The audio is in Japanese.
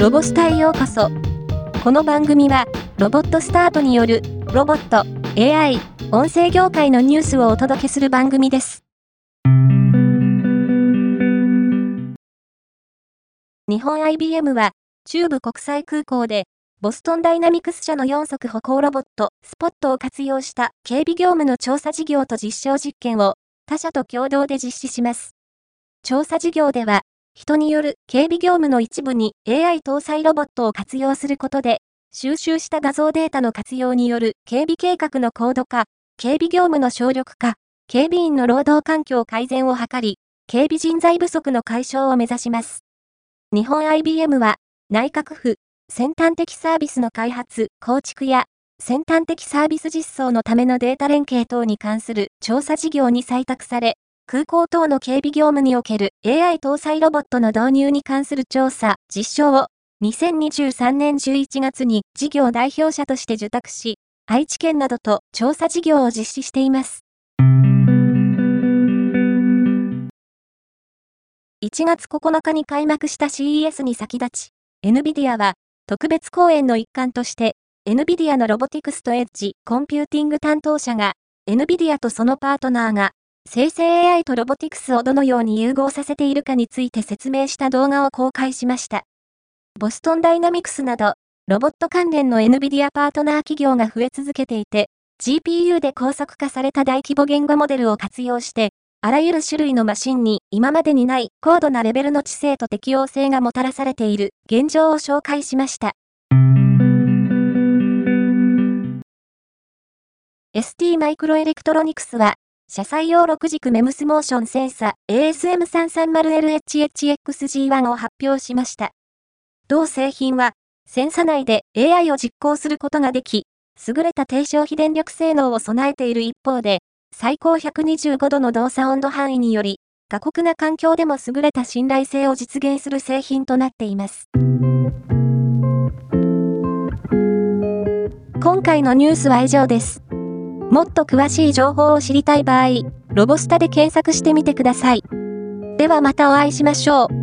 ロボスタへようこそ。この番組は、ロボットスタートによる、ロボット、AI、音声業界のニュースをお届けする番組です。日本 IBM は、中部国際空港で、ボストンダイナミクス社の4足歩行ロボット、スポットを活用した警備業務の調査事業と実証実験を他社と共同で実施します。調査事業では、人による警備業務の一部に AI 搭載ロボットを活用することで、収集した画像データの活用による警備計画の高度化、警備業務の省力化、警備員の労働環境改善を図り、警備人材不足の解消を目指します。日本 IBM は、内閣府、先端的サービスの開発、構築や、先端的サービス実装のためのデータ連携等に関する調査事業に採択され、空港等の警備業務における AI 搭載ロボットの導入に関する調査、実証を2023年11月に事業代表者として受託し、愛知県などと調査事業を実施しています。1月9日に開幕した CES に先立ち、NVIDIA は特別講演の一環として、NVIDIA のロボティクスとエッジコンピューティング担当者が、NVIDIA とそのパートナーが生成 AI とロボティクスをどのように融合させているかについて説明した動画を公開しました。ボストンダイナミクスなど、ロボット関連の NVIDIA パートナー企業が増え続けていて、GPU で高速化された大規模言語モデルを活用して、あらゆる種類のマシンに今までにない高度なレベルの知性と適応性がもたらされている現状を紹介しました。ST マイクロエレクトロニクスは車載用6軸メムスモーションセンサ ASM330LHHXG1 を発表しました。同製品は、センサ内で AI を実行することができ、優れた低消費電力性能を備えている一方で、最高125度の動作温度範囲により、過酷な環境でも優れた信頼性を実現する製品となっています。今回のニュースは以上です。もっと詳しい情報を知りたい場合、ロボスタで検索してみてください。ではまたお会いしましょう。